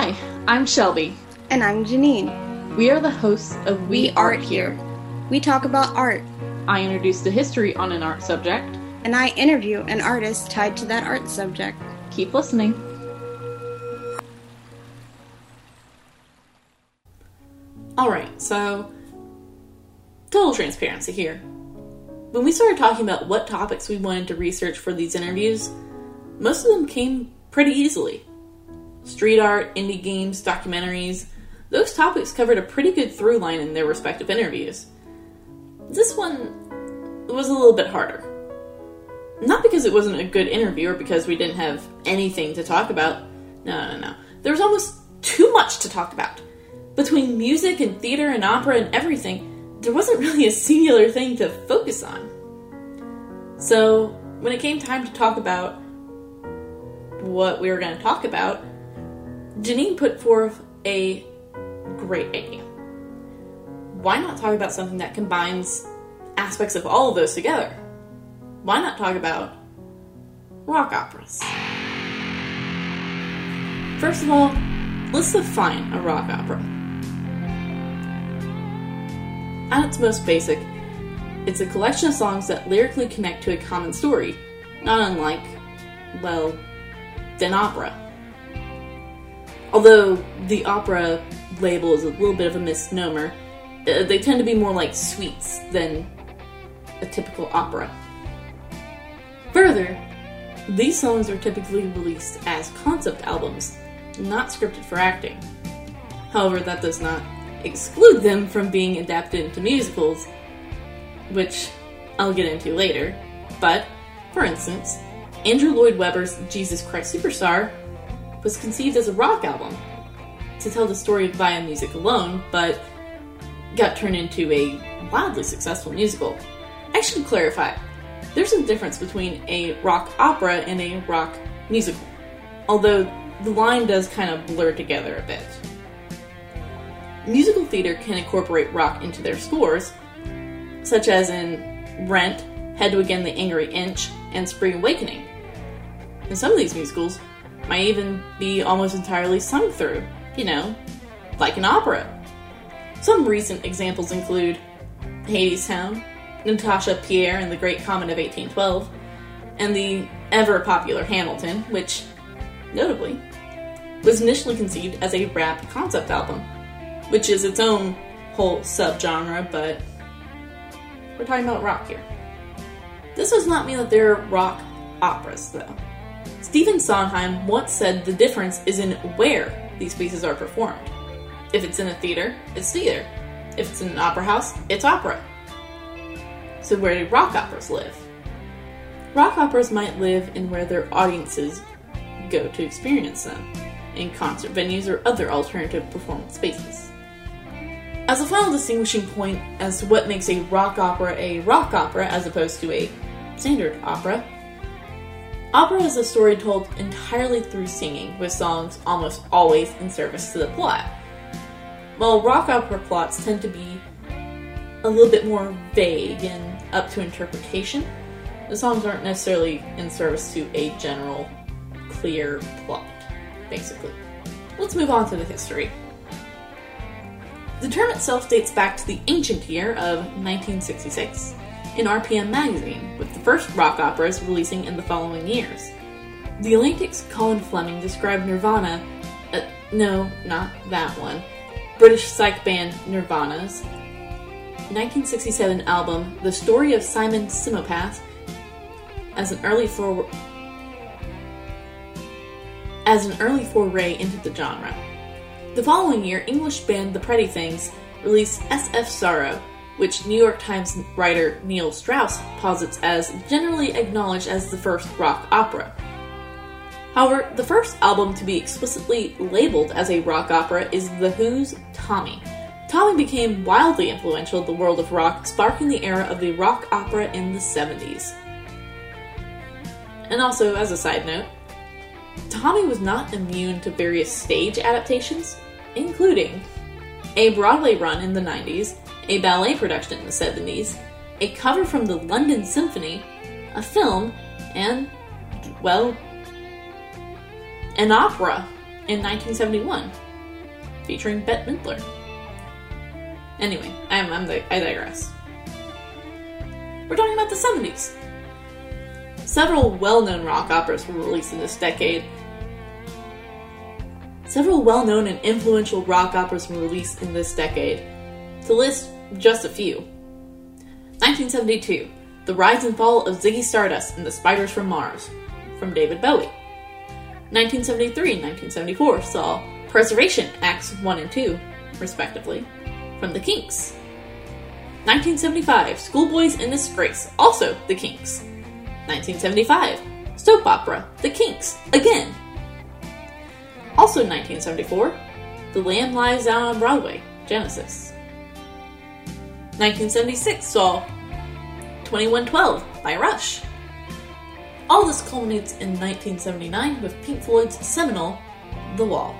Hi, I'm Shelby. And I'm Janine. We are the hosts of We, We Art Here. We talk about art, I introduce the history on an art subject. and I interview an artist tied to that art subject. Keep listening. Alright, so total transparency here. When we started talking about what topics we wanted to research for these interviews, most of them came pretty easily. Street art, indie games, documentaries, those topics covered a pretty good through line in their respective interviews. This one was a little bit harder. Not because it wasn't a good interview or because we didn't have anything to talk about. No, no, no. There was almost too much to talk about. Between music and theater and opera and everything, there wasn't really a singular thing to focus on. So, when it came time to talk about what we were going to talk about, Janine put forth a great idea. Why not talk about something that combines aspects of all of those together? Why not talk about rock operas? First of all, let's define a rock opera. At its most basic, it's a collection of songs that lyrically connect to a common story, not unlike, well, an opera. Although the opera label is a little bit of a misnomer, uh, they tend to be more like suites than a typical opera. Further, these songs are typically released as concept albums, not scripted for acting. However, that does not exclude them from being adapted into musicals, which I'll get into later. But, for instance, Andrew Lloyd Webber's Jesus Christ Superstar was conceived as a rock album to tell the story via music alone, but got turned into a wildly successful musical. I should clarify there's a difference between a rock opera and a rock musical, although the line does kind of blur together a bit. Musical theater can incorporate rock into their scores, such as in Rent, Hedwig and the Angry Inch, and Spring Awakening. And some of these musicals might even be almost entirely sung through, you know, like an opera. Some recent examples include Hadestown, Natasha Pierre and the Great Comet of 1812, and the ever popular Hamilton, which, notably, was initially conceived as a rap concept album, which is its own whole subgenre, but we're talking about rock here. This does not mean that they're rock operas, though. Stephen Sondheim once said the difference is in where these pieces are performed. If it's in a theater, it's theater. If it's in an opera house, it's opera. So, where do rock operas live? Rock operas might live in where their audiences go to experience them, in concert venues or other alternative performance spaces. As a final distinguishing point as to what makes a rock opera a rock opera as opposed to a standard opera, opera is a story told entirely through singing, with songs almost always in service to the plot. While rock opera plots tend to be a little bit more vague and up to interpretation, the songs aren't necessarily in service to a general, clear plot, basically. Let's move on to the history. The term itself dates back to the ancient year of 1966 in RPM magazine, with the first rock operas releasing in the following years. The Atlantic's Colin Fleming described Nirvana, uh, no, not that one, British psych band Nirvana's 1967 album, The Story of Simon Simopath, as an early for- as an early foray into the genre. The following year, English band The Pretty Things released SF Sorrow, which New York Times writer Neil Strauss posits as generally acknowledged as the first rock opera. However, the first album to be explicitly labeled as a rock opera is The Who's Tommy. Tommy became wildly influential in the world of rock, sparking the era of the rock opera in the 70s. And also, as a side note, Tommy was not immune to various stage adaptations, including a Broadway run in the 90s, a ballet production in the 70s, a cover from the London Symphony, a film, and, well, an opera. in 1971, featuring Bette Midler. Anyway, I'm, I'm I digress. We're talking about the 70s. Several well known rock operas were released in this decade. Several well known and influential rock operas were released in this decade. To list just a few 1972, The Rise and Fall of Ziggy Stardust and the Spiders from Mars, from David Bowie. 1973 and 1974 saw Preservation Acts 1 and 2, respectively, from The Kinks. 1975, Schoolboys in Disgrace, also The Kinks. 1975, soap opera, The Kinks, again. Also 1974, The Lamb Lies Down on Broadway, Genesis. 1976 saw 2112 by Rush. All this culminates in 1979 with Pink Floyd's seminal The Wall.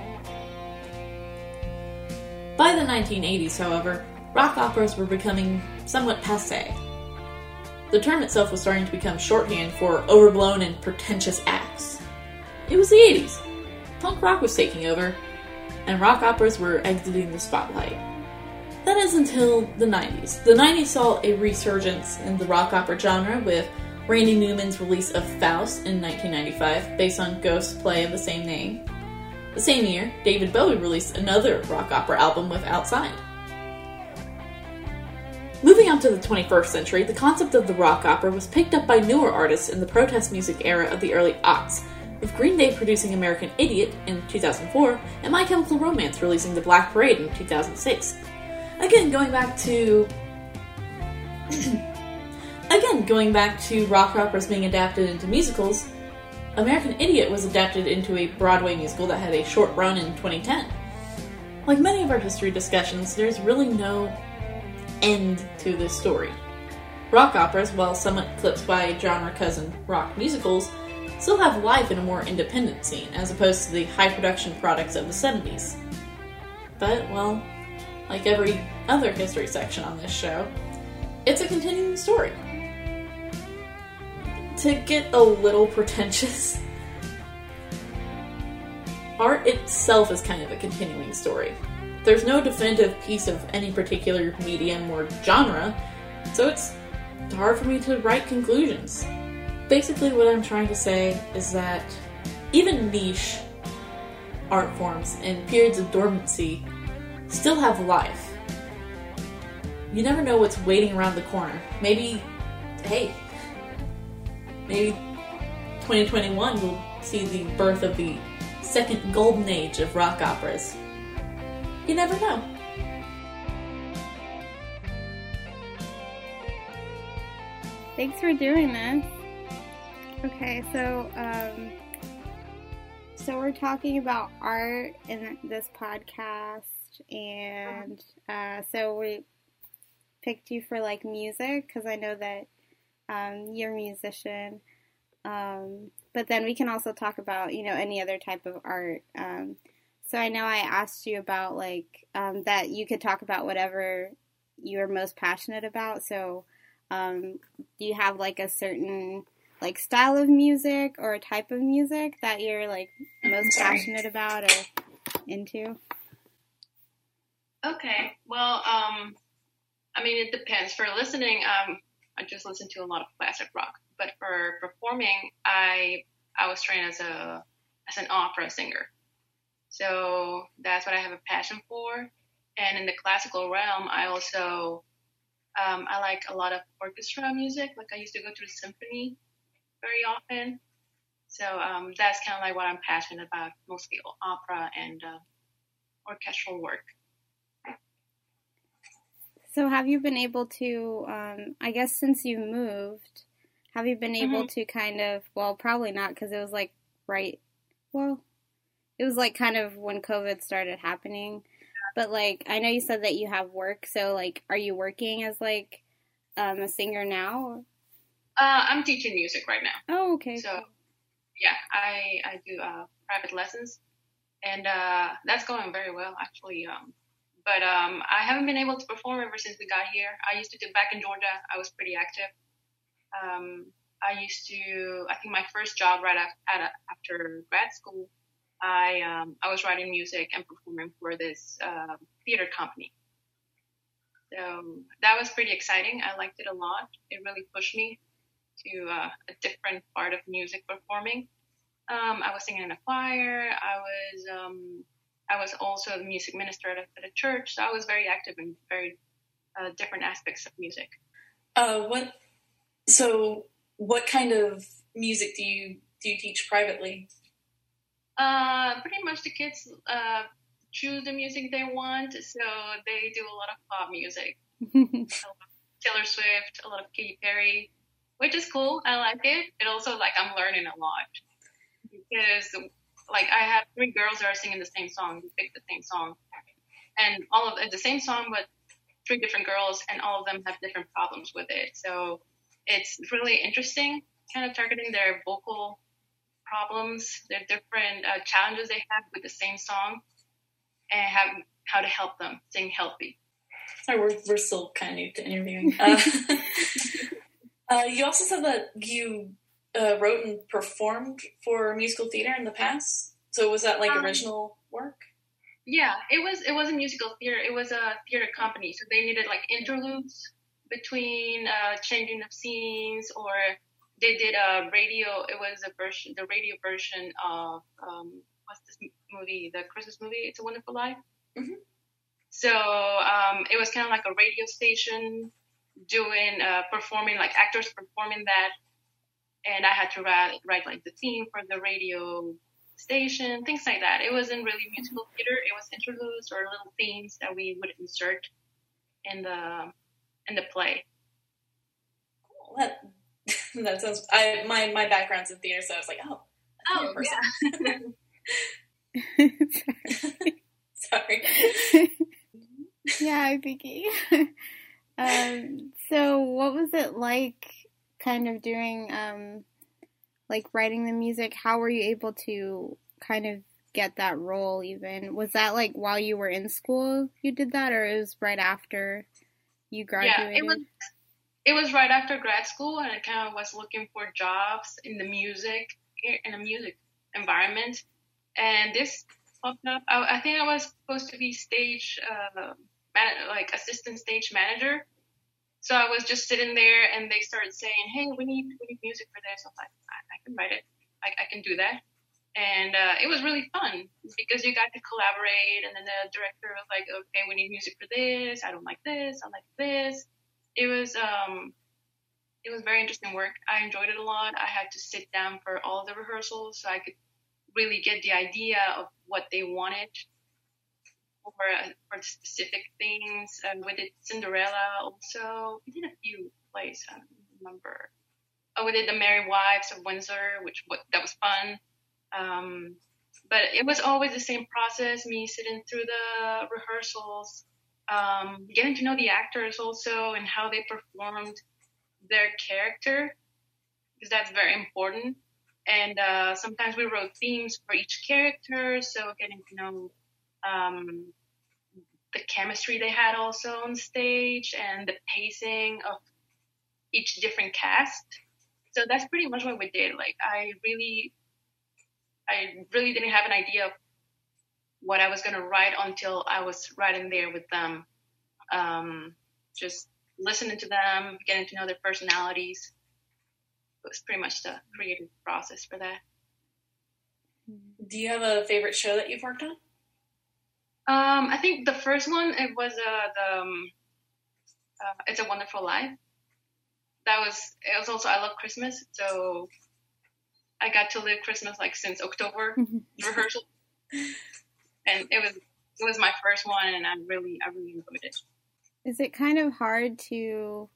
By the 1980s, however, rock operas were becoming somewhat passe. The term itself was starting to become shorthand for overblown and pretentious acts. It was the 80s. Punk rock was taking over, and rock operas were exiting the spotlight. That is until the 90s. The 90s saw a resurgence in the rock opera genre with Randy Newman's release of Faust in 1995, based on Goethe's play of the same name. The same year, David Bowie released another rock opera album with Outside. Moving on to the 21st century, the concept of the rock opera was picked up by newer artists in the protest music era of the early aughts, with Green Day producing American Idiot in 2004 and My Chemical Romance releasing The Black Parade in 2006. Again, going back to Again, going back to rock operas being adapted into musicals, American Idiot was adapted into a Broadway musical that had a short run in 2010. Like many of our history discussions, there's really no end to this story. Rock operas, while somewhat eclipsed by genre cousin rock musicals, still have life in a more independent scene, as opposed to the high production products of the 70s. But, well, like every other history section on this show, it's a continuing story to get a little pretentious, art itself is kind of a continuing story. There's no definitive piece of any particular medium or genre, so it's hard for me to write conclusions. Basically, what I'm trying to say is that even niche art forms in periods of dormancy still have life. You never know what's waiting around the corner. Maybe, hey, maybe 2021 will see the birth of the second golden age of rock operas. You never know. Thanks for doing this. Okay, so um, so we're talking about art in this podcast, and uh, so we picked you for like music because I know that um, you're a musician. Um, but then we can also talk about you know any other type of art. Um, so I know I asked you about like um, that you could talk about whatever you're most passionate about. So um, do you have like a certain like style of music or a type of music that you're like most passionate about or into? Okay. Well, um, I mean, it depends. For listening, um, I just listen to a lot of classic rock. But for performing, I I was trained as a as an opera singer. So that's what I have a passion for. And in the classical realm, I also um, I like a lot of orchestra music. Like I used to go to the symphony very often. So um, that's kind of like what I'm passionate about, mostly opera and uh, orchestral work. So have you been able to? Um, I guess since you moved, have you been able Mhm. to kind of? Well, probably not because it was like right. Well, it was like kind of when COVID started happening. But like, I know you said that you have work. So like, are you working as like um, a singer now? Uh, I'm teaching music right now. Oh, okay. So yeah, I I do uh, private lessons, and uh, that's going very well actually. Um, but um, I haven't been able to perform ever since we got here. I used to do back in Georgia. I was pretty active. Um, I used to. I think my first job right af- at, after grad school I um, I was writing music and performing for this uh, theater company. So that was pretty exciting. I liked it a lot. It really pushed me to uh, a different part of music performing. Um, I was singing in a choir. I was um, I was also the music minister at a, at a, church. So I was very active in very uh, different aspects of music. Uh, what? So, what kind of music do you do you teach privately? Uh, pretty much the kids uh, choose the music they want, so they do a lot of pop music. Taylor Swift, a lot of Katy Perry, which is cool. I like it. It also like I'm learning a lot because like I have three girls that are singing the same song. We pick the same song, and all of the same song, but three different girls, and all of them have different problems with it. So it's really interesting, kind of targeting their vocal problems, their different uh, challenges they have with the same song, and have how to help them sing healthy. Sorry, we're, we're still kind of interviewing. Uh, uh, you also said that you uh, wrote and performed for musical theater in the past. So was that like um, original work? Yeah, it was. It was a musical theater. It was a theater company, so they needed like interludes between uh, changing of scenes, or they did a radio. It was a version, the radio version of um, what's this movie? The Christmas movie. It's a Wonderful Life. Mm-hmm. So um, it was kind of like a radio station doing uh, performing like actors performing that and I had to write, write like the theme for the radio station, things like that. It wasn't really musical theater. It was interludes or little themes that we would insert in the in the play. Cool. That that sounds. I my my background's in theater, so I was like, oh, oh yeah. Sorry. yeah, Vicky. um, so, what was it like kind of doing um, like writing the music, how were you able to kind of get that role even? Was that like while you were in school you did that or it was right after you graduated? Yeah, it was it was right after grad school and I kind of was looking for jobs in the music in a music environment and this popped up. I, I think I was supposed to be stage uh, man, like assistant stage manager so I was just sitting there, and they started saying, "Hey, we need we need music for this." I was like, "I, I can write it. I, I can do that." And uh, it was really fun because you got to collaborate, and then the director was like, "Okay, we need music for this. I don't like this. I like this." It was um, it was very interesting work. I enjoyed it a lot. I had to sit down for all the rehearsals so I could really get the idea of what they wanted for, for specific things. And we did Cinderella also. We did a few plays. I don't remember. Oh, we did The Merry Wives of Windsor, which that was fun. Um, but it was always the same process. Me sitting through the rehearsals, um, getting to know the actors also and how they performed their character, because that's very important. And uh, sometimes we wrote themes for each character, so getting to know um, the chemistry they had also on stage and the pacing of each different cast. So that's pretty much what we did. Like I really, I really didn't have an idea of what I was gonna write until I was right in there with them. Um, just listening to them, getting to know their personalities. It was pretty much the creative process for that. Do you have a favorite show that you've worked on? Um, I think the first one it was uh, the um, uh, It's a Wonderful Life. That was it was also I love Christmas, so I got to live Christmas like since October rehearsal, and it was it was my first one, and I really I really enjoyed it. Is it kind of hard to?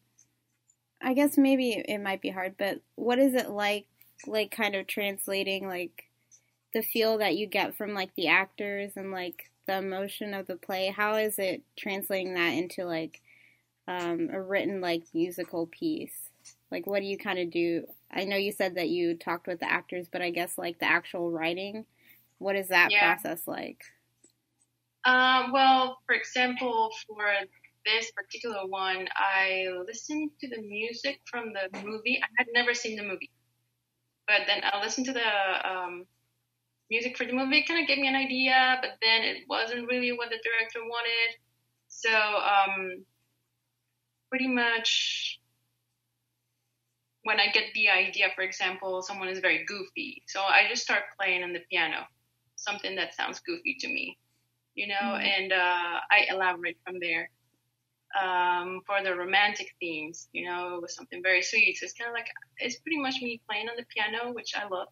I guess maybe it might be hard, but what is it like? Like kind of translating like the feel that you get from like the actors and like the emotion of the play, how is it translating that into like um, a written like musical piece? Like, what do you kind of do? I know you said that you talked with the actors, but I guess like the actual writing, what is that yeah. process like? Um, well, for example, for this particular one, I listened to the music from the movie. I had never seen the movie, but then I listened to the um, music for the movie. It kind of gave me an idea, but then it wasn't really what the director wanted. So um, pretty much when I get the idea, for example, someone is very goofy, so I just start playing on the piano, something that sounds goofy to me, you know, Mhm. and uh, I elaborate from there. Um, for the romantic themes, you know, it was something very sweet. So it's kind of like it's pretty much me playing on the piano, which I love.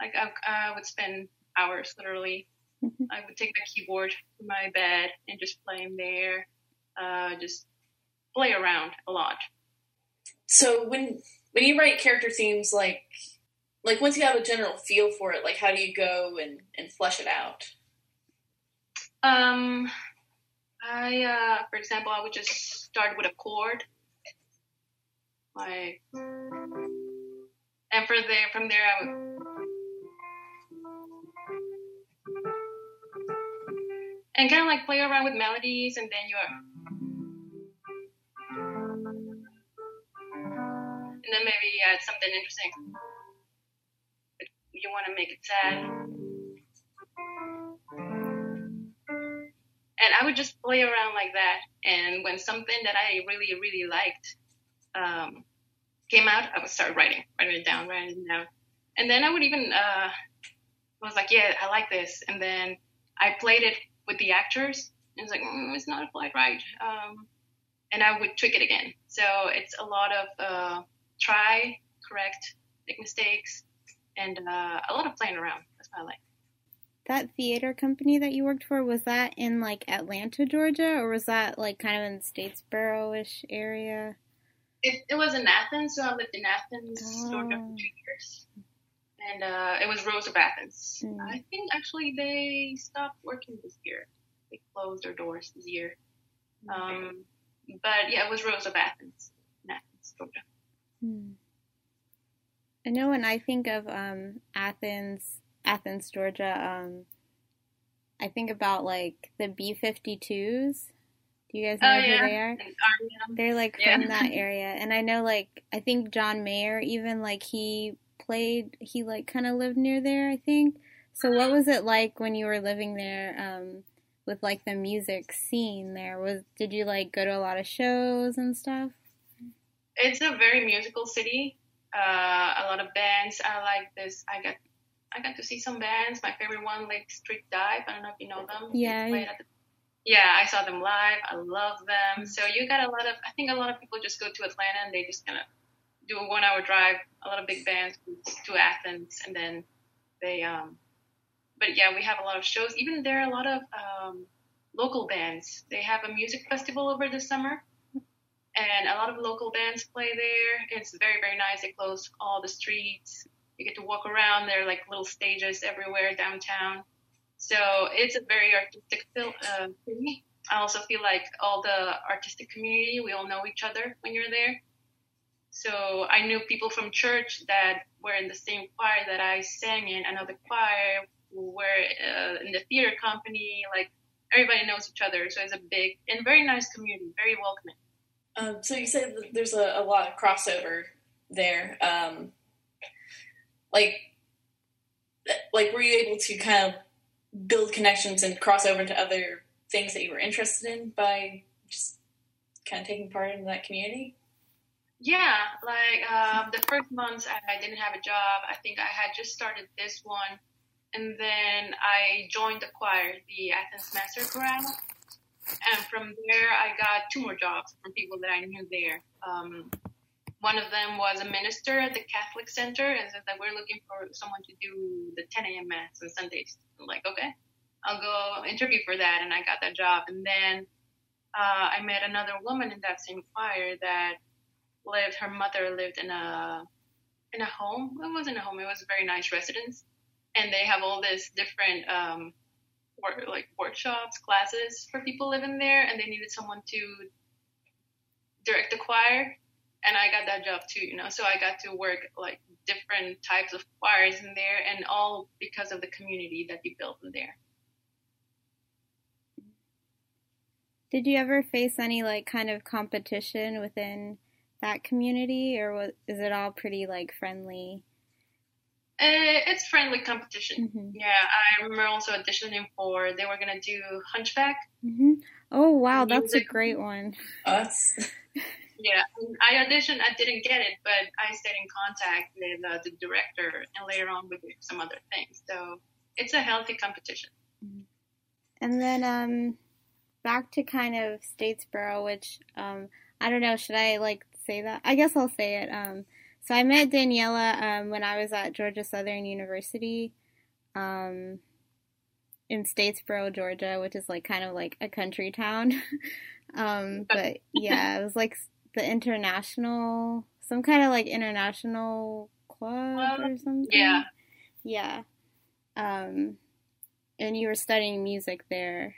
Like I, I would spend hours literally. Mhm. I would take my keyboard to my bed and just play in there, uh, just play around a lot. So when when you write character themes, like like once you have a general feel for it, like how do you go and and flesh it out? Um, I, uh, for example, I would just start with a chord, like, and for there, from there, I would, and kind of like play around with melodies, and then you are, and then maybe add something interesting. You want to make it sad. and I would just play around like that. And when something that I really, really liked um, came out, I would start writing, writing it down, writing it down. And then I would even, uh, was like, yeah, I like this. And then I played it with the actors. And it's like, mm, it's not quite right. Um, and I would tweak it again. So it's a lot of uh, try, correct, make mistakes, and uh, a lot of playing around. That's what I like. That theater company that you worked for was that in like Atlanta, Georgia, or was that like kind of in the Statesboro-ish area? It, it was in Athens, so I lived in Athens, Georgia for Oh. two years. And uh, it was Rose of Athens. Hmm. I think actually they stopped working this year. They closed their doors this year. Um, but yeah, it was Rose of Athens in Athens, Georgia. Hmm. I know when I think of um, Athens, Athens, Georgia, um, I think about like the B 52s. Do you guys know Oh, who yeah. they are? They're like Yeah. from that area, and I know like I think John Mayer even like he played he like kind of lived near there. I think. So what was it like when you were living there um, with like the music scene there? Was did you like go to a lot of shows and stuff? It's a very musical city. Uh, a lot of bands. I like this. I got I got to see some bands. My favorite one, Lake Street Dive. I don't know if you know them. Yeah. the- yeah, I saw them live. I love them. So you got a lot of. I think a lot of people just go to Atlanta and they just kind of do a one-hour drive. A lot of big bands to Athens, and then they. um But yeah, we have a lot of shows. Even there are a lot of um, local bands. They have a music festival over the summer and a lot of local bands play there. It's very, very nice. They close all the streets. You get to walk around. There are like little stages everywhere downtown. So it's a very artistic fil- uh. I also feel like all the artistic community, we all know each other when you're there. So I knew people from church that were in the same choir that I sang in, another choir, who were uh, in the theater company. Like everybody knows each other. So it's a big and very nice community, very welcoming. Um, so you said there's a, a lot of crossover there. Um, like, like were you able to kind of build connections and cross over into other things that you were interested in by just kind of taking part in that community? Yeah, like um, the first months I, didn't have a job. I think I had just started this one, and then I joined the choir, the Athens Master Chorale, and from there I got two more jobs from people that I knew there. Um, one of them was a minister at the Catholic Center, and said that we're looking for someone to do the 10 a.m. mass on Sundays. I'm like, okay, I'll go interview for that, and I got that job. And then uh, I met another woman in that same choir that lived her mother lived in a in a home. It wasn't a home it was a very nice residence. And they have all this different um work, like workshops classes for people living there and they needed someone to direct the choir. And i got that job too you know so i got to work like different types of choirs in there and all because of the community that we built in there. Did you ever face any like kind of competition within that community, or was, is it all pretty like friendly? Uh, it's friendly competition. hmm Yeah, I remember also auditioning for. They were gonna do Hunchback. hmm Oh wow, And that's a music. great one. Us. Yeah, I auditioned. I didn't get it, but I stayed in contact with uh, the director, and later on with some other things. So it's a healthy competition. And then um, back to kind of Statesboro, which um, I don't know. Should I like say that? I guess I'll say it. Um, so I met Daniela um, when I was at Georgia Southern University um, in Statesboro, Georgia, which is like kind of like a country town. um, but yeah, it was like the international, some kind of like international club or something. Yeah. Yeah. Um, and you were studying music there,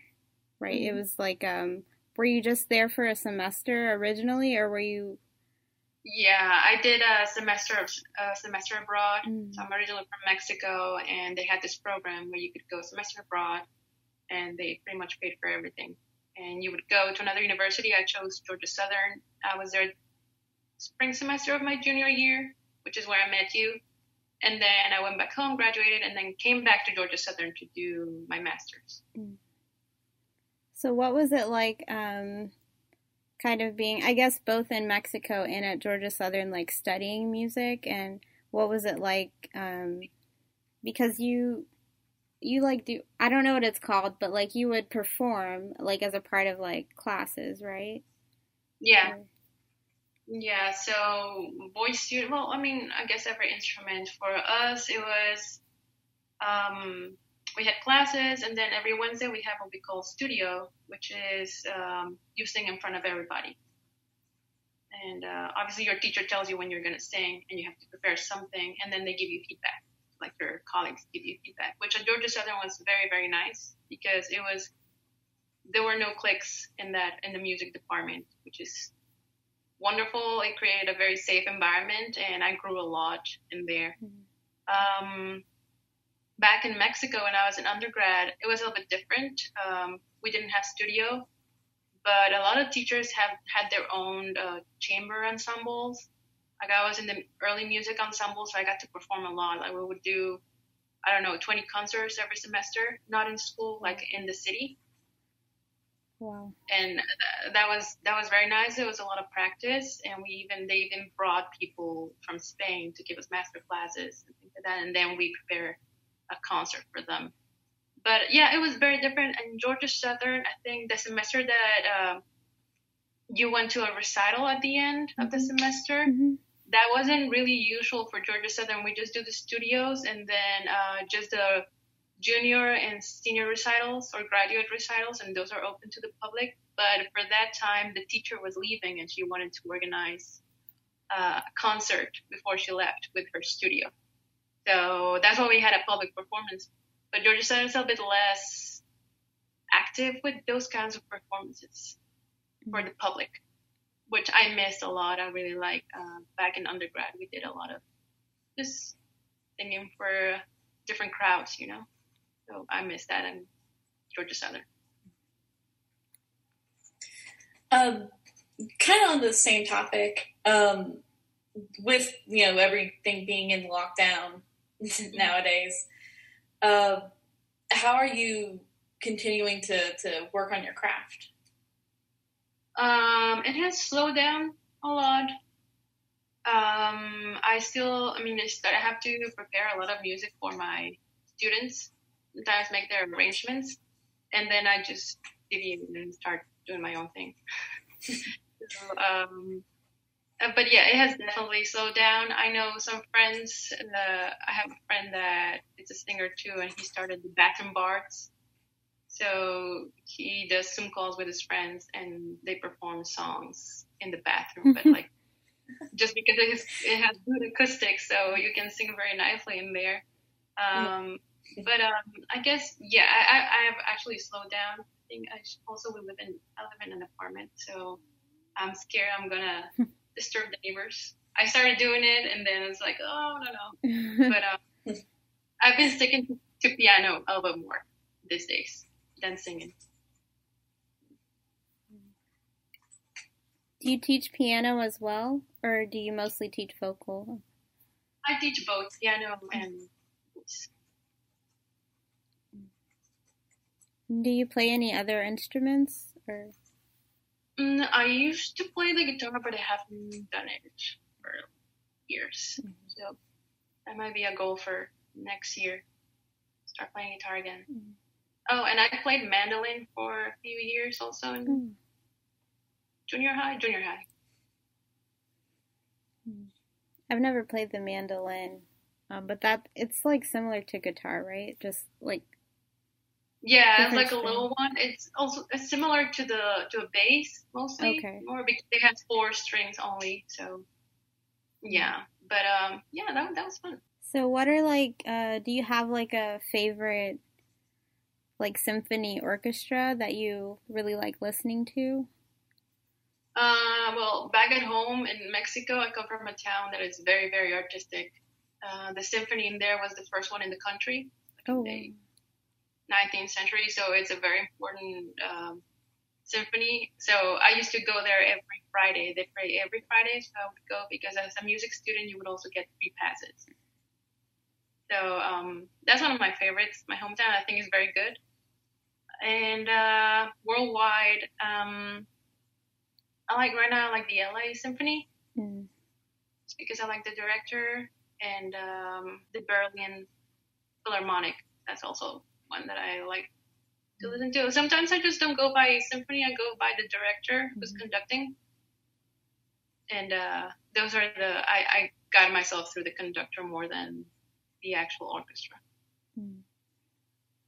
right? It was like, um, were you just there for a semester originally, or were you? Yeah, I did a semester of a semester abroad. Mm. So I'm originally from Mexico, and they had this program where you could go semester abroad, and they pretty much paid for everything. And you would go to another university. I chose Georgia Southern. I was there spring semester of my junior year, which is where I met you. And then I went back home, graduated, and then came back to Georgia Southern to do my master's. So what was it like, um, kind of being, I guess, both in Mexico and at Georgia Southern, like studying music, and what was it like, um, because you, you like do, I don't know what it's called, but like you would perform like as a part of like classes, right? Yeah. Yeah, so voice student. Well, I mean, I guess every instrument for us it was. Um, we had classes, and then every Wednesday we have what we call studio, which is um, you sing in front of everybody. And uh, obviously, your teacher tells you when you're going to sing, and you have to prepare something, and then they give you feedback. Like your colleagues give you feedback, which at Georgia Southern was very, very nice because it was there were no cliques in that in the music department, which is wonderful. It created a very safe environment, and I grew a lot in there. Um, back in Mexico, when I was in undergrad, it was a little bit different. Um, we didn't have studio, but a lot of teachers have had their own uh, chamber ensembles. Like I was in the early music ensemble, so I got to perform a lot. Like we would do, I don't know, 20 concerts every semester, not in school, like in the city Wow. and th- that was that was very nice. It was a lot of practice, and we even they even brought people from Spain to give us master classes and things like that, and then we prepare a concert for them. But yeah, it was very different. And Georgia Southern, I think the semester that um, you went to a recital at the end of the semester, hmm that wasn't really usual for Georgia Southern. We just do the studios and then uh, just the junior and senior recitals or graduate recitals, and those are open to the public. But for that time, the teacher was leaving and she wanted to organize uh, a concert before she left with her studio. So that's why we had a public performance. But Georgia Southern is a bit less active with those kinds of performances for the public which I missed a lot. I really like uh, back in undergrad. We did a lot of just singing for different crowds, you know. So I missed that in Georgia Southern. Um, kind of on the same topic, um, with you know everything being in lockdown nowadays, uh, how are you continuing to, to work on your craft? Um, it has slowed down a lot. Um, I still, I mean, I st- I have to prepare a lot of music for my students. Sometimes make their arrangements, and then I just deviate and start doing my own thing. so, um, but yeah, it has definitely slowed down. I know some friends. Uh, I have a friend that is a singer too, and he started the bathroom bars. So he does Zoom calls with his friends, and they perform songs in the bathroom. but like, just because it, is, it has good acoustics, so you can sing very nicely in there. Um, but um, I guess yeah, I, I, I have actually slowed down. I think I should- also we live in I live in an apartment, so I'm scared I'm gonna disturb the neighbors. I started doing it, and then it's like, oh no no. But um, I've been sticking to, to piano a little bit more these days than singing. do you teach piano as well, or do you mostly teach vocal? I teach both piano and voice. Do you play any other instruments or? Mm, I used to play the guitar, but I haven't done it for years. Mhm. So that might be a goal for next year. Start playing guitar again. Mhm. Oh, and I played mandolin for a few years also in Mm. junior high. Junior high. I've never played the mandolin, um, but that it's like similar to guitar, right? Just like Yeah, like a little one. It's also it's similar to the to a bass mostly, Okay. more because it has four strings only. So yeah, but um, yeah, that that was fun. so. What are like? Uh, do you have like a favorite like symphony orchestra that you really like listening to? Uh, well, back at home in Mexico, I come from a town that is very, very artistic. Uh, the symphony in there was the first one in the country, Oh, the 19th century, so it's a very important um, symphony. So I used to go there every Friday. They play every Friday, so I would go because as a music student, you would also get free passes. So um, that's one of my favorites. My hometown, I think, is very good. And uh, worldwide, um, I like right now, I like the LA Symphony Mm. because I like the director and um, the Berlin Philharmonic. That's also one that I like to listen to. Sometimes I just don't go by symphony. I go by the director who's Mhm. conducting. And uh, those are the I, I guide myself through the conductor more than the actual orchestra. Mm.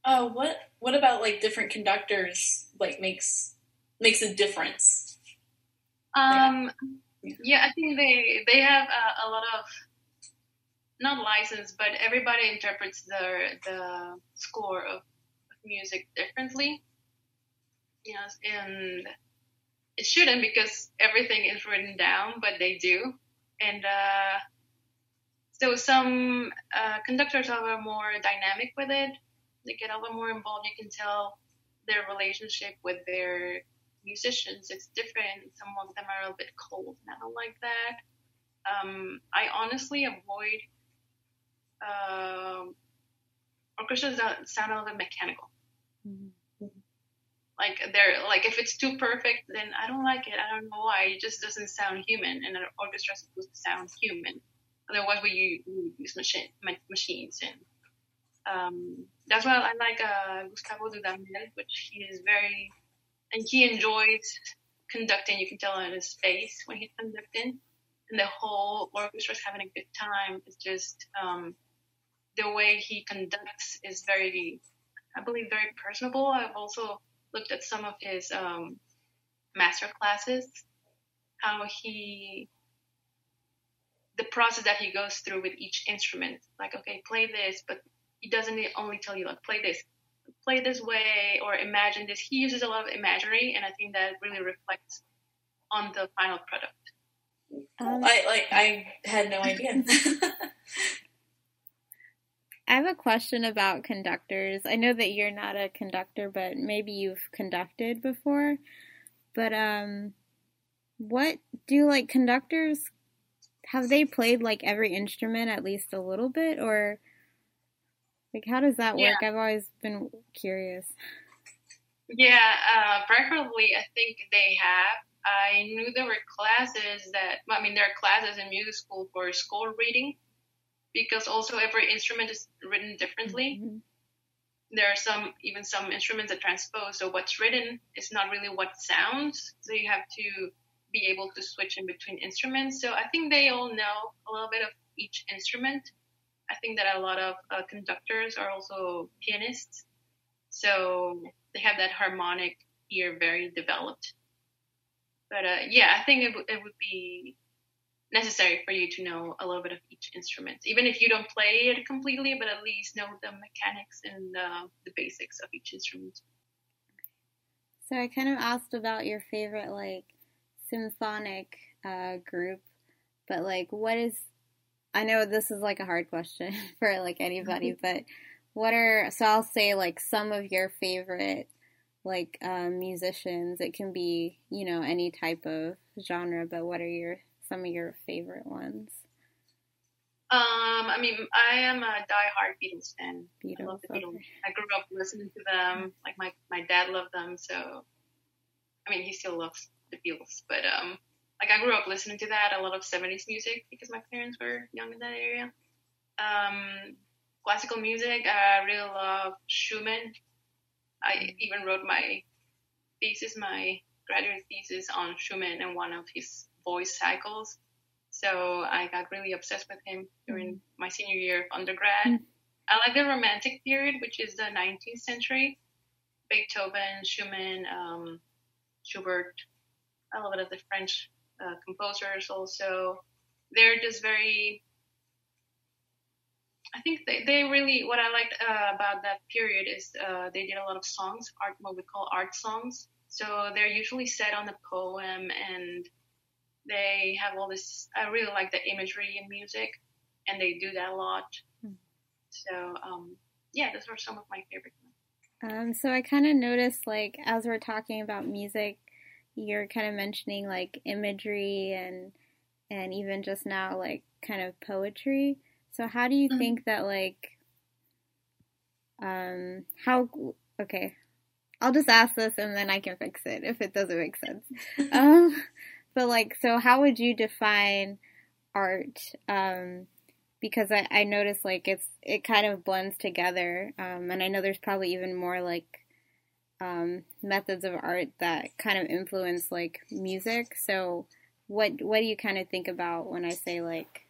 Oh, what what about like different conductors like makes makes a difference? Um, Yeah. yeah, I think they they have a, a lot of not license, but everybody interprets the the score of, of music differently. Yes, and it shouldn't because everything is written down, but they do. And uh, so some uh, conductors are more dynamic with it. They get a little more involved. You can tell their relationship with their musicians it's different. Some of them are a bit cold, and I don't like that. Um, I honestly avoid um orchestras that sound a little bit mechanical. Mhm. Like they're like if it's too perfect, then I don't like it. I don't know why. It just doesn't sound human, and an orchestra is supposed to sound human. Otherwise, we use, we use machine, machines, and um, that's why I like uh, Gustavo Dudamel, which he is very and he enjoys conducting. You can tell in his face when he's conducting, and the whole orchestra's having a good time. It's just um, the way he conducts is very, I believe, very personable. I've also looked at some of his um, master classes, how he the process that he goes through with each instrument. Like, okay, play this, but he doesn't only tell you like play this, play this way, or imagine this. He uses a lot of imagery, and I think that really reflects on the final product. Um, I like I had no idea. I have a question about conductors. I know that you're not a conductor, but maybe you've conducted before. But um what do like conductors have they played like every instrument at least a little bit or like how does that work? I've always been curious. Yeah, uh, preferably, I think they have. I knew there were classes that, I mean, there are classes in music school for score reading because also every instrument is written differently. Mhm. There are some, even some instruments that transpose, so what's written is not really what sounds. So you have to be able to switch in between instruments. So I think they all know a little bit of each instrument. I think that a lot of uh, conductors are also pianists. So they have that harmonic ear very developed. But uh, yeah, I think it, w- it would be necessary for you to know a little bit of each instrument, even if you don't play it completely, but at least know the mechanics and uh, the basics of each instrument. So I kind of asked about your favorite like symphonic uh, group, but like what is I know this is like a hard question for like anybody, but what are so I'll say like some of your favorite like um, musicians. It can be you know any type of genre, but what are your some of your favorite ones? Um, I mean, I am a die-hard Beatles fan. I love the okay. Beatles. I grew up listening to them. Like my my dad loved them, so I mean, he still loves the Beatles. But um, like I grew up listening to that a lot of '70s music because my parents were young in that area. Um, classical music, I really love Schumann. I even wrote my thesis, my graduate thesis on Schumann and one of his voice cycles. So I got really obsessed with him during my senior year of undergrad. Mm. I like the Romantic period, which is the 19th century. Beethoven, Schumann, um, Schubert, a little bit of the French uh, composers also. They're just very. I think they, they really what I liked uh, about that period is uh, they did a lot of songs, art what we call art songs. So they're usually set on a poem and they have all this. I really like the imagery in music, and they do that a lot. Hmm. So um, yeah, those are some of my favorite ones. Um, so I kind of noticed, like, as we're talking about music, you're kind of mentioning like imagery and and even just now like kind of poetry. So how do you Mhm. think that like um how okay, I'll just ask this and then I can fix it if it doesn't make sense. um, but like, so how would you define art? Um, because I, I noticed like it's it kind of blends together, um, and I know there's probably even more like um, methods of art that kind of influence like music. So what what do you kind of think about when I say like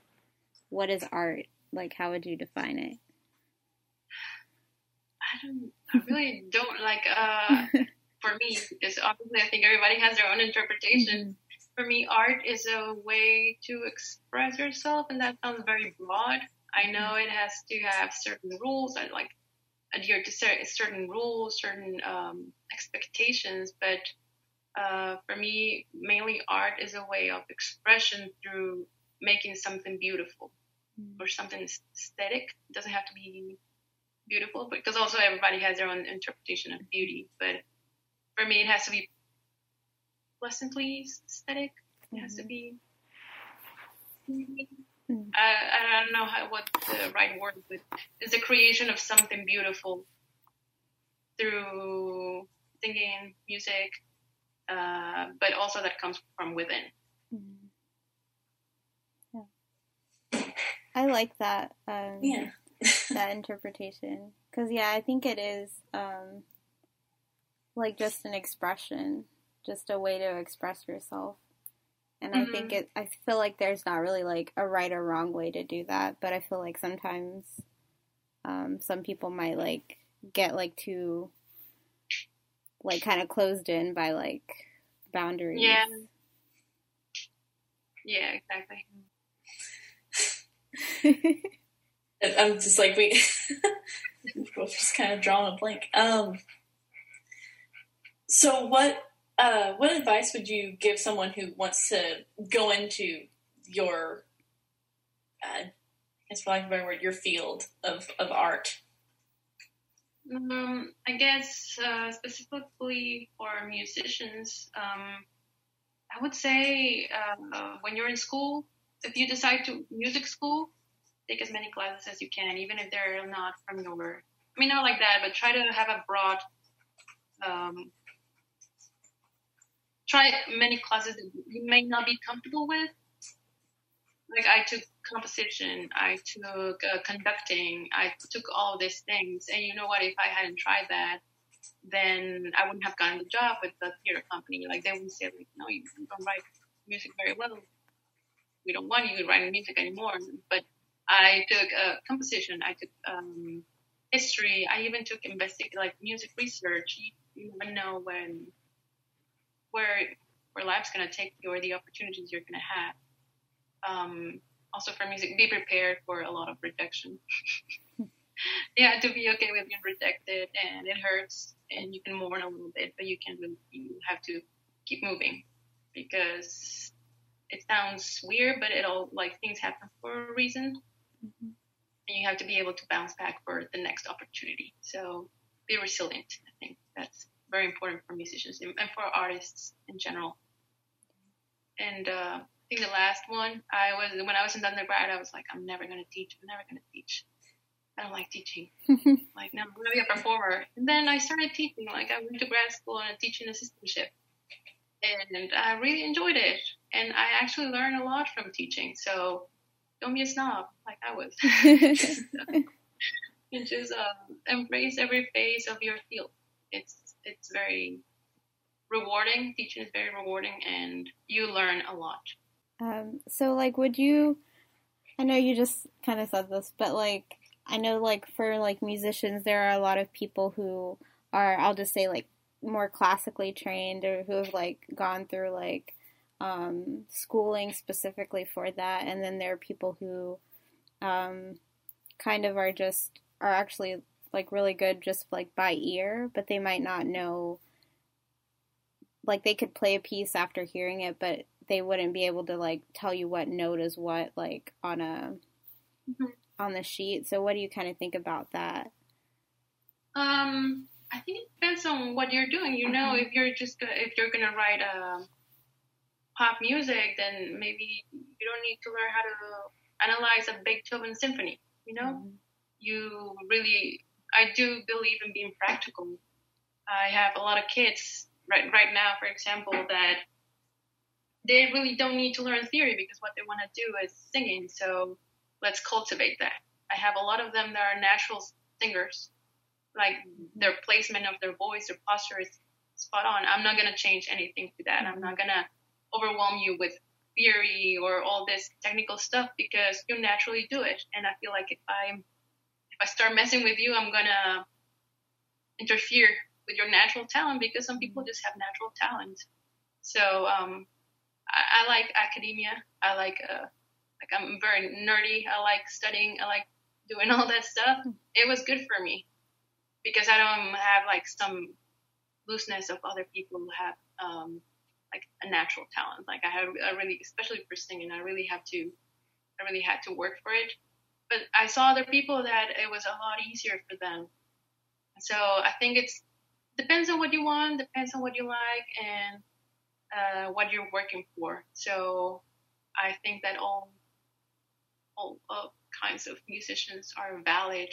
what is art? Like how would you define it? I don't. I really don't like. Uh, for me, because obviously I think everybody has their own interpretation. For me, art is a way to express yourself, and that sounds very broad. I know it has to have certain rules. I like adhere to certain rules, certain um, expectations, but uh, for me, mainly art is a way of expression through making something beautiful or something aesthetic. It doesn't have to be beautiful, because also everybody has their own interpretation of beauty. But for me, it has to be pleasantly aesthetic. It has to be. Mhm. I, I don't know how, what the right word, but it's the creation of something beautiful through singing, music, uh, but also that comes from within. Yeah. I like that. Um, Yeah. that interpretation because yeah i think it is um like just an expression just a way to express yourself and i think Mhm. it i feel like there's not really like a right or wrong way to do that but i feel like sometimes um some people might like get like too like kind of closed in by like boundaries Yeah. Yeah, exactly. I'm just like we we're just kind of drawing a blank. Um, so what uh, what advice would you give someone who wants to go into your uh, I of word, your field of, of art? Um, I guess uh, specifically for musicians, um, I would say uh, when you're in school, if you decide to music school, take as many classes as you can, even if they're not from your. I mean, not like that, but try to have a broad. Um, try many classes that you may not be comfortable with. Like I took composition, I took uh, conducting, I took all these things, and you know what? If I hadn't tried that, then I wouldn't have gotten the job with the theater company. Like they would say, like, no, you don't write music very well. We don't want you writing music anymore. But I took uh, composition, I took um, history, I even took investig like music research. You, you never know when where where life's gonna take you or the opportunities you're gonna have. Um, also for music, be prepared for a lot of rejection. yeah, to be okay with being rejected, and it hurts, and you can mourn a little bit, but you can really, you have to keep moving because it sounds weird, but it all like things happen for a reason, Mhm. and you have to be able to bounce back for the next opportunity. So be resilient. I think that's very important for musicians and for artists in general. And uh, think the last one I was when I was in undergrad, I was like, I'm never gonna teach. I'm never gonna teach. I don't like teaching. like, no, I'm gonna be a performer. And then I started teaching. Like, I went to grad school on a teaching assistantship, and I really enjoyed it. And I actually learned a lot from teaching. So don't be a snob like I was. and just um, embrace every phase of your field. It's it's very rewarding. Teaching is very rewarding, and you learn a lot. Um, so, like, would you? I know you just kind of said this, but like, I know, like, for like musicians, there are a lot of people who are, I'll just say, like, more classically trained or who have like gone through like um, schooling specifically for that, and then there are people who um, kind of are just are actually like really good just like by ear, but they might not know. Like they could play a piece after hearing it, but they wouldn't be able to like tell you what note is what like on a Mhm. on the sheet. So what do you kind of think about that? Um, I think it depends on what you're doing. You know, Mhm. if you're just if you're gonna write a pop music, then maybe you don't need to learn how to analyze a Beethoven symphony. You know, you really. I do believe in being practical. I have a lot of kids right right now, for example, that they really don't need to learn theory because what they want to do is singing. So let's cultivate that. I have a lot of them that are natural singers like their placement of their voice, their posture is spot on. I'm not gonna change anything to that. I'm not gonna overwhelm you with theory or all this technical stuff because you naturally do it. And I feel like if I if I start messing with you, I'm gonna interfere with your natural talent because some people just have natural talent. So um, I, I like academia. I like uh, like I'm very nerdy. I like studying. I like doing all that stuff. It was good for me because I don't have like some looseness of other people who have um, like a natural talent. Like I have, I really, especially for singing, I really have to, I really had to work for it. But I saw other people that it was a lot easier for them. So I think it's depends on what you want, depends on what you like, and uh, what you're working for. So I think that all all uh, kinds of musicians are valid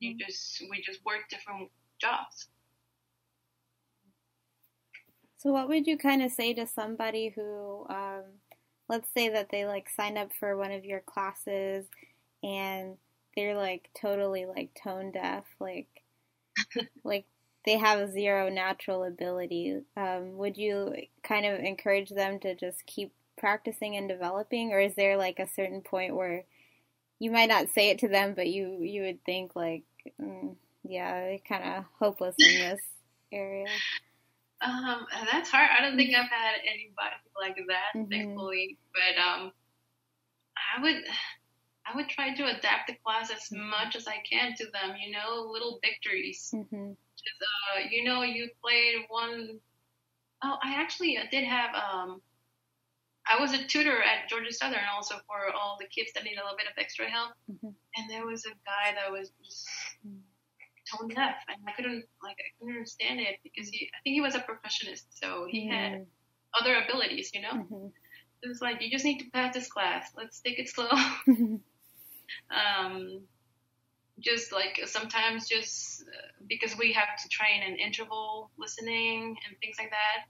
you just we just work different jobs So, what would you kind of say to somebody who, um, let's say that they like sign up for one of your classes and they're like totally like tone deaf, like, like they have zero natural ability. Um, would you kind of encourage them to just keep practicing and developing, or is there like a certain point where you might not say it to them, but you you would think like, mm, yeah, they're kind of hopeless in this area. um that's hard i don't think i've had anybody like that Mhm. thankfully but um i would i would try to adapt the class as much as i can to them you know little victories hmm uh, you know you played one oh i actually did have um I was a tutor at Georgia Southern also for all the kids that need a little bit of extra help. Mhm. And there was a guy that was just tone deaf, and I couldn't like I couldn't understand it because he I think he was a percussionist, so he had other abilities, you know. Mhm. It was like you just need to pass this class. Let's take it slow. Um, just like sometimes just uh, because we have to train in interval listening and things like that,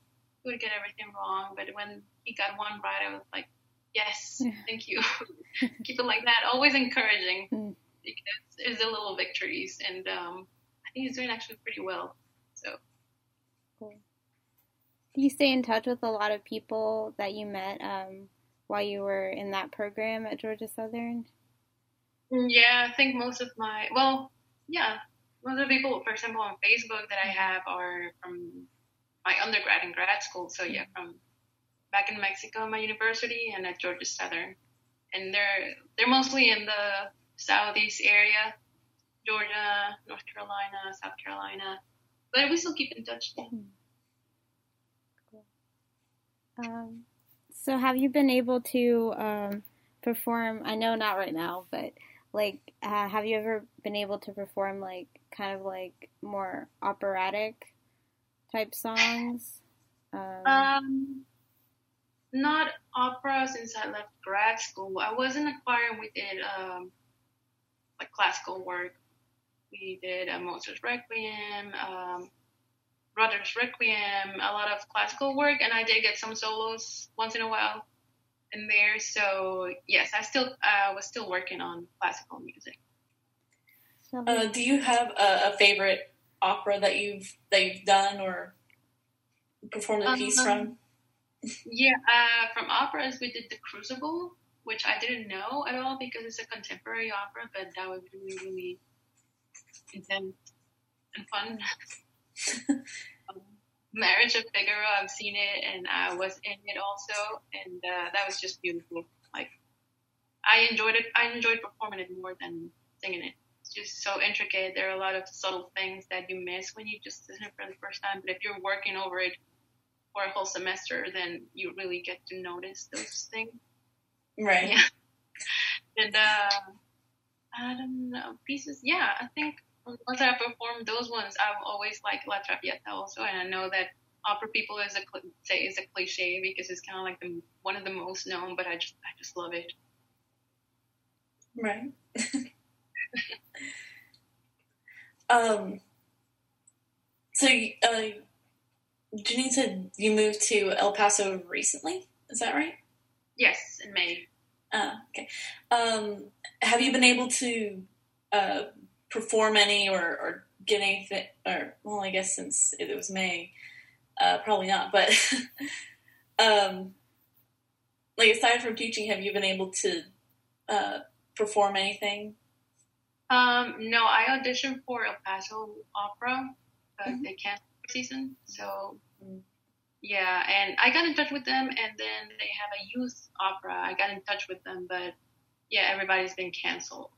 we would get everything wrong. But when he got one right, I was like, yes, Yeah. thank you. Keep it like that. Always encouraging Mm. because it's the little victories, and um, I think he's doing actually pretty well. So Do you stay in touch with a lot of people that you met um, while you were in that program at Georgia Southern? Yeah, I think most of my well, yeah, most of the people, for example, on Facebook that I have are from my undergrad and grad school. So yeah, from back in Mexico, my university, and at Georgia Southern, and they're they're mostly in the southeast area, Georgia, North Carolina, South Carolina, but we still keep in touch. Um, so, have you been able to um, perform? I know not right now, but like, uh, have you ever been able to perform like kind of like more operatic type songs? Um, Um, not opera since I left grad school. I was in a choir we did um, like classical work. We did a Mozart's Requiem, um, Brahms Requiem, a lot of classical work, and I did get some solos once in a while in there. So yes, I still uh, was still working on classical music. Uh, do you have a, a favorite opera that you've that you've done or performed a piece Um, from? Yeah, uh, from operas we did The Crucible, which I didn't know at all because it's a contemporary opera, but that was really, really intense and fun. Marriage of Figaro, I've seen it and I was in it also, and uh, that was just beautiful. Like, I enjoyed it. I enjoyed performing it more than singing it. It's just so intricate. There are a lot of subtle things that you miss when you just listen it for the first time. But if you're working over it for a whole semester, then you really get to notice those things. Right. Yeah. And uh, I don't know pieces. Yeah, I think once I performed those ones, I've always liked La Traviata also, and I know that opera people is a say is a cliche because it's kind of like the one of the most known, but I just I just love it. Right. um. So, uh, Janine said you moved to El Paso recently. Is that right? Yes, in May. Uh, okay. Um, have you been able to uh, perform any or, or get anything? Or well, I guess since it was May, uh, probably not. But um, like aside from teaching, have you been able to uh, perform anything? Um, no, I auditioned for El Paso Opera, but Mhm. they canceled the season. So, Mm. yeah, and I got in touch with them, and then they have a youth opera. I got in touch with them, but yeah, everybody's been canceled.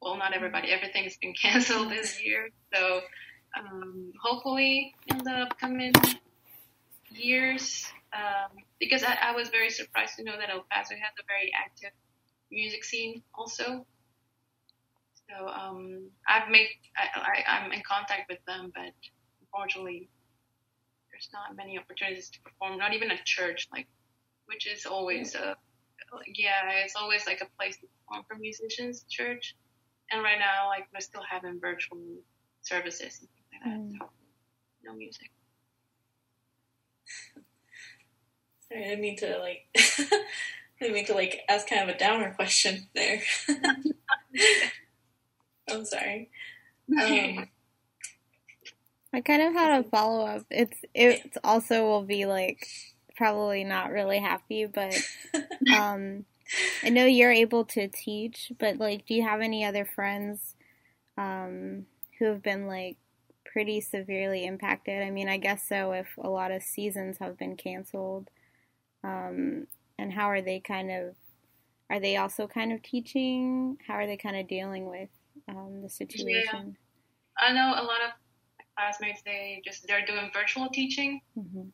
Well, not everybody. Everything's been canceled this year. So, um, hopefully, in the upcoming years, um, because I, I was very surprised to know that El Paso has a very active music scene also. So um, I've made I, I, I'm in contact with them, but unfortunately, there's not many opportunities to perform. Not even at church, like which is always a yeah, it's always like a place to perform for musicians, church. And right now, like we're still having virtual services and things like that. Mm. So no music. Sorry, I didn't mean to like. I didn't mean to like ask kind of a downer question there. I'm sorry. Um, I kind of had a follow up. It's it's also will be like probably not really happy, but um, I know you're able to teach, but like, do you have any other friends um, who have been like pretty severely impacted? I mean, I guess so. If a lot of seasons have been canceled, um, and how are they kind of? Are they also kind of teaching? How are they kind of dealing with um, the situation? I know a lot of classmates. They just they're doing virtual teaching. hmm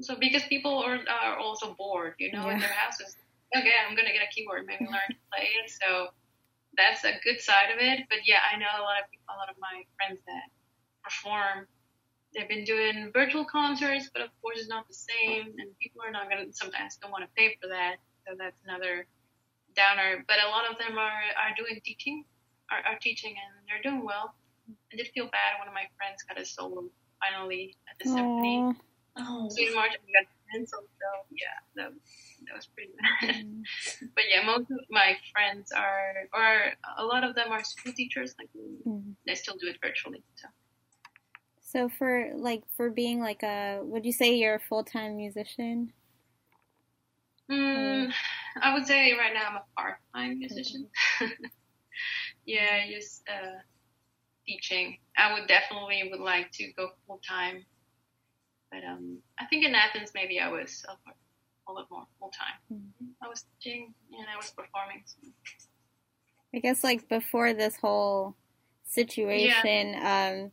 So because people are, are also bored, you know, in their houses. Okay, I'm gonna get a keyboard, maybe learn to play it. So that's a good side of it. But yeah, I know a lot of people, a lot of my friends that perform. They've been doing virtual concerts, but of course it's not the same, and people are not gonna sometimes don't want to pay for that. So that's another downer. But a lot of them are are doing teaching, are, are teaching, and they're doing well. I did feel bad. One of my friends got a solo finally at the symphony. Oh, Sweet March and got canceled. So yeah, that, that was pretty bad. but yeah, most of my friends are, or a lot of them are school teachers. Like Mhm. they still do it virtually. So So for like for being like a would you say you're a full time musician? mm, I would say right now I'm a part-time musician. yeah, just uh, teaching. I would definitely would like to go full time. But um, I think in Athens maybe I was a little more full time. I was teaching and I was performing. So. I guess like before this whole situation, um,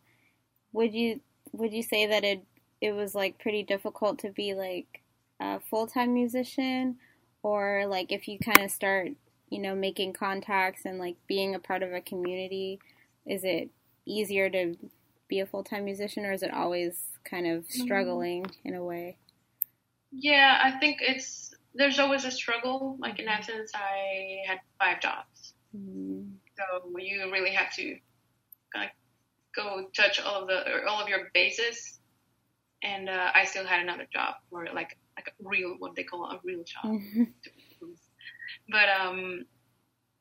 would you would you say that it it was like pretty difficult to be like a full time musician, or like if you kind of start you know making contacts and like being a part of a community, is it easier to be a full time musician, or is it always kind of struggling in a way? Yeah, I think it's there's always a struggle. Like in essence, I had five jobs, Mm. so you really have to kind of go touch all of the or all of your bases. And uh, I still had another job, or like like a real what they call a real job. Mhm. But um,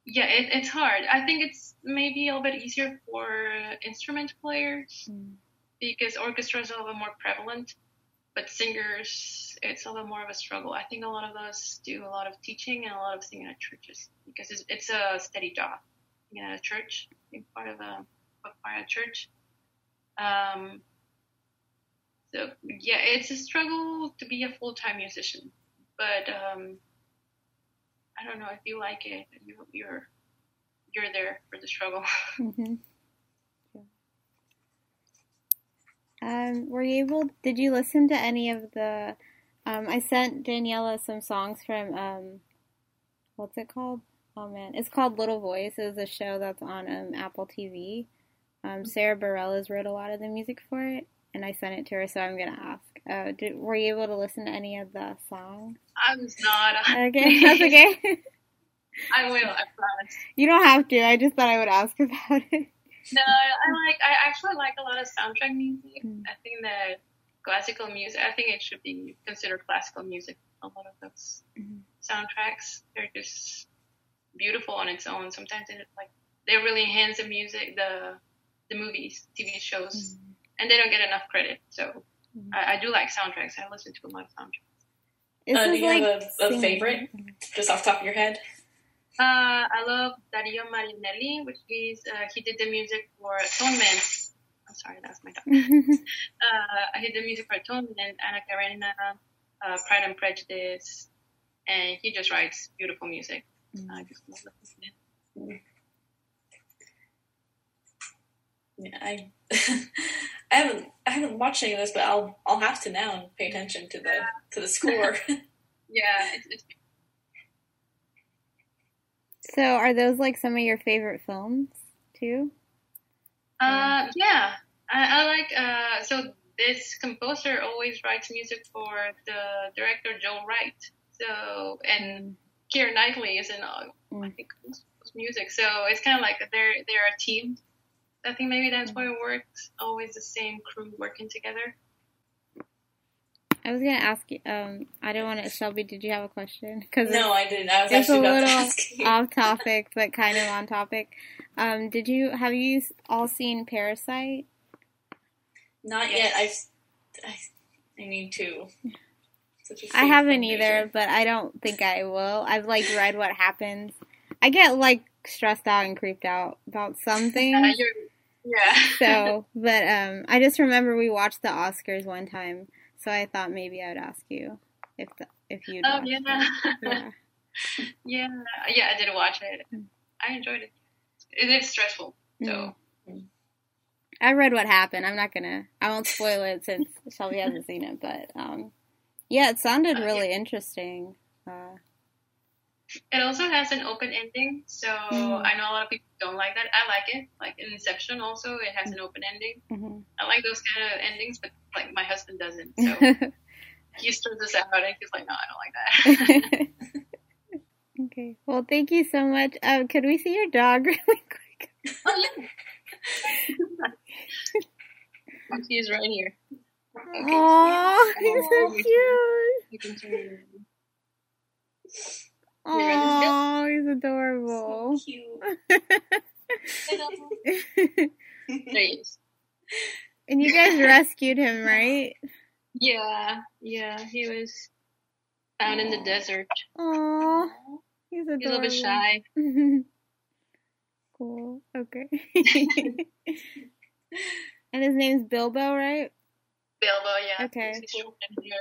yeah, it, it's hard. I think it's maybe a little bit easier for instrument players Mm. because orchestras are a little more prevalent, but singers, it's a little more of a struggle. I think a lot of us do a lot of teaching and a lot of singing at churches because it's, it's a steady job. At a church, being part of a, a choir at church. Um, so yeah, it's a struggle to be a full time musician, but um, I don't know if you like it, you, you're you're there for the struggle. Mhm. Yeah. Um, were you able? Did you listen to any of the? Um, I sent Daniela some songs from um, what's it called? Oh man, it's called Little Voice. It's a show that's on um, Apple TV. Um, Sara Bareilles wrote a lot of the music for it, and I sent it to her. So I'm gonna ask. Uh, did, were you able to listen to any of the songs? I was not. Okay, that's okay. I will. I promise. you don't have to. I just thought I would ask about it. No, I like. I actually like a lot of soundtrack music. Mm. I think that classical music. I think it should be considered classical music. A lot of those Mhm. soundtracks, they're just beautiful on its own. Sometimes it like they really enhance the music, the the movies, TV shows, and they don't get enough credit. So I, I do like soundtracks. I listen to a lot of soundtracks. Uh, do is you like have a, a favorite, just off the top of your head? Uh, I love Dario Marianelli, which is uh, he did the music for Atonement. I'm sorry, that's my dog. uh, he did the music for Atonement, Anna Karenina, uh, Pride and Prejudice, and he just writes beautiful music. I just love listening to him. Yeah, I I haven't I haven't watched any of this, but I'll I'll have to now and pay attention to the to the score. Yeah, it's, it's So, are those like some of your favorite films too? Uh, yeah, I, I like. Uh, so this composer always writes music for the director Joe Wright. So and Keira Knightley is in all, I Mm. think most most music. So it's kind of like they're they're a team. I think maybe that's why it works. Always the same crew working together. I was gonna ask you. Um, I don't want to. Shelby, did you have a question? Because no, I didn't. I was it's a actually about to little ask you. off topic, but kind of on topic. Um, did you have you all seen Parasite? Not yet. I've I, I need to. Such a I sweet haven't either, but I don't think I will. I've like read what happens. I get like stressed out and creeped out about some things. you're, yeah. so, but um, I just remember we watched the Oscars one time, so I thought maybe I would ask you if the, if you'd. oh yeah. yeah. yeah. Yeah. I did watch it. Mm. I enjoyed it. It is stressful. So. Mm. I read what happened. I'm not gonna. I won't spoil it since Shelby hasn't seen it. But um, yeah, it sounded Uh, really interesting. Uh, It also has an open ending, so Mm. I know a lot of people don't like that. I like it. Like in Inception, also it has an open ending. mhm. I like those kind of endings, but like my husband doesn't. So he stirs us out, and he's like, "No, I don't like that." okay. Well, thank you so much. Uh, could we see your dog really quick? oh yeah. He's right here. Oh, he's so Aw. cute. You can Oh, he's adorable. So Cute. There he is. and you guys rescued him, right? Yeah, yeah. He was found in the desert. Oh, he's adorable. He's a little bit shy. cool. Okay. and his name's Bilbo, right? Bilbo, yeah. Okay. He's short and here.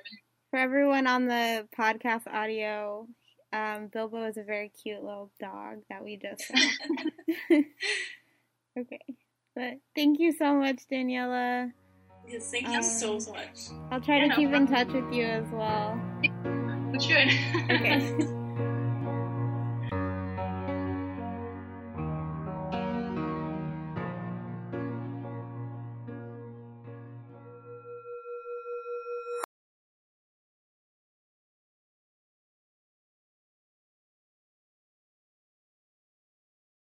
For everyone on the podcast audio, um, Bilbo is a very cute little dog that we just saw. okay. But thank you so much, Daniela. Yes, thank you Um, so so much. I'll try Yeah, to no keep in touch with you as well. We should. Okay.